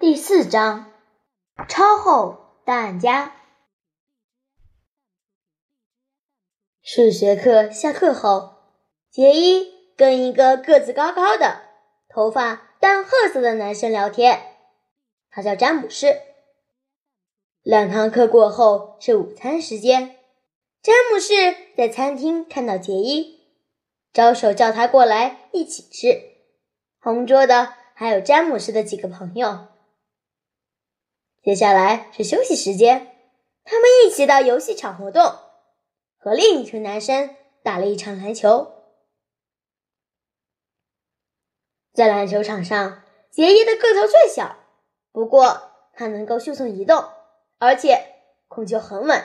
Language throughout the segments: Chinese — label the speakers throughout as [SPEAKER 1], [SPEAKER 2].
[SPEAKER 1] 第四章，超厚档案夹。数学课下课后，杰伊跟一个个子高高的、头发淡褐色的男生聊天，他叫詹姆斯。两堂课过后是午餐时间，詹姆斯在餐厅看到杰伊，招手叫他过来一起吃。同桌的还有詹姆斯的几个朋友。接下来是休息时间，他们一起到游戏场活动，和另一群男生打了一场篮球。在篮球场上，杰伊的个头最小，不过他能够迅速移动，而且控球很稳。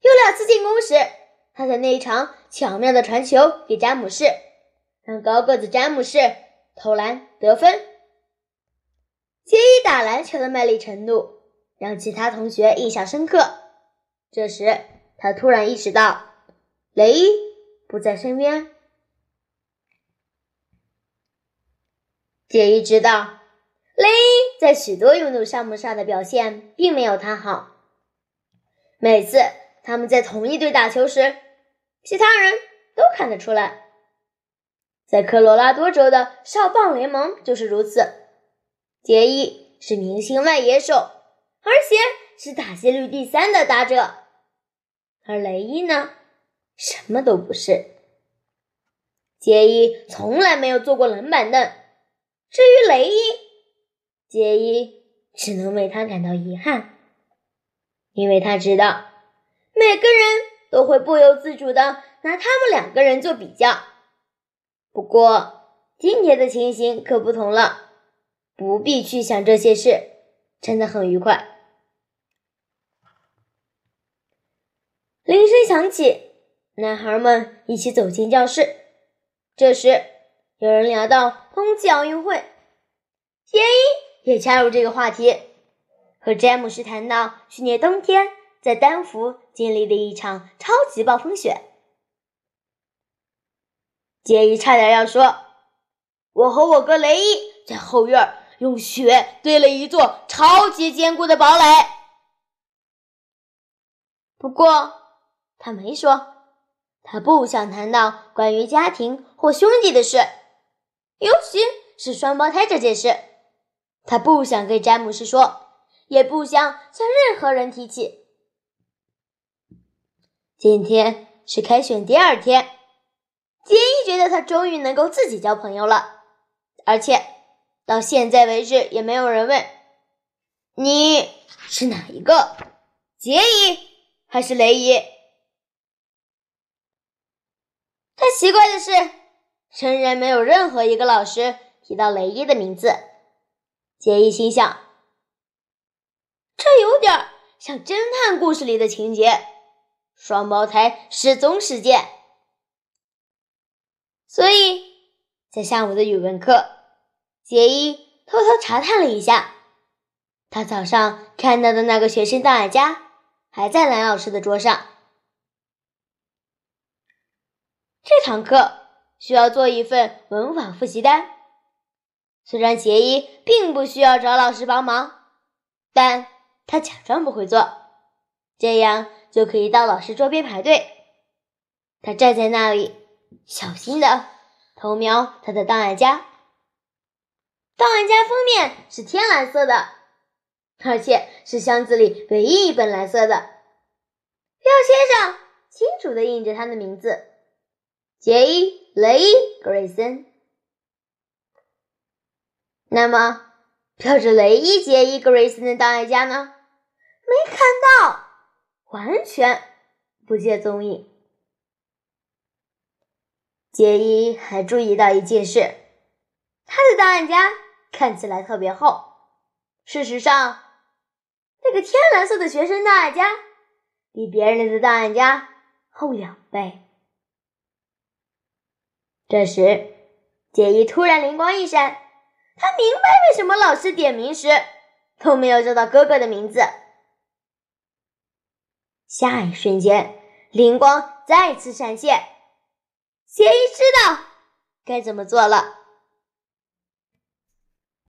[SPEAKER 1] 有两次进攻时，他在那一场巧妙的传球给詹姆士，让高个子詹姆士投篮得分。杰伊打篮球的卖力程度让其他同学印象深刻。这时，他突然意识到雷伊不在身边。杰伊知道雷伊在许多运动项目上的表现并没有他好。每次他们在同一队打球时，其他人都看得出来。在科罗拉多州的少棒联盟就是如此。杰伊是明星外野手，而且是打击率第三的打者，而雷伊呢，什么都不是。杰伊从来没有坐过冷板凳。至于雷伊，杰伊只能为他感到遗憾，因为他知道每个人都会不由自主的拿他们两个人做比较。不过今天的情形可不同了。不必去想这些事，真的很愉快。铃声响起，男孩们一起走进教室。这时，有人聊到冬季奥运会，杰伊也加入这个话题，和詹姆斯谈到去年冬天在丹佛经历的一场超级暴风雪。杰伊差点要说：“我和我哥雷伊在后院。”用雪堆了一座超级坚固的堡垒。不过他没说，他不想谈到关于家庭或兄弟的事，尤其是双胞胎这件事。他不想跟詹姆斯说，也不想向任何人提起。今天是开选第二天，杰伊觉得他终于能够自己交朋友了，而且。到现在为止，也没有人问你是哪一个，杰伊还是雷伊。他奇怪的是，仍然没有任何一个老师提到雷伊的名字。杰伊心想，这有点像侦探故事里的情节——双胞胎失踪事件。所以在下午的语文课。杰伊偷偷查探了一下，他早上看到的那个学生档案夹还在蓝老师的桌上。这堂课需要做一份文法复习单，虽然杰伊并不需要找老师帮忙，但他假装不会做，这样就可以到老师桌边排队。他站在那里，小心的偷瞄他的档案夹。档案夹封面是天蓝色的，而且是箱子里唯一一本蓝色的。标先生清楚的印着他的名字：杰伊·雷伊·格瑞森。那么，标着雷伊·杰伊·格瑞森的档案夹呢？没看到，完全不见踪影。杰伊还注意到一件事。他的档案夹看起来特别厚，事实上，那个天蓝色的学生档案夹比别人的档案夹厚两倍。这时，杰伊突然灵光一闪，他明白为什么老师点名时都没有叫到哥哥的名字。下一瞬间，灵光再次闪现，杰伊知道该怎么做了。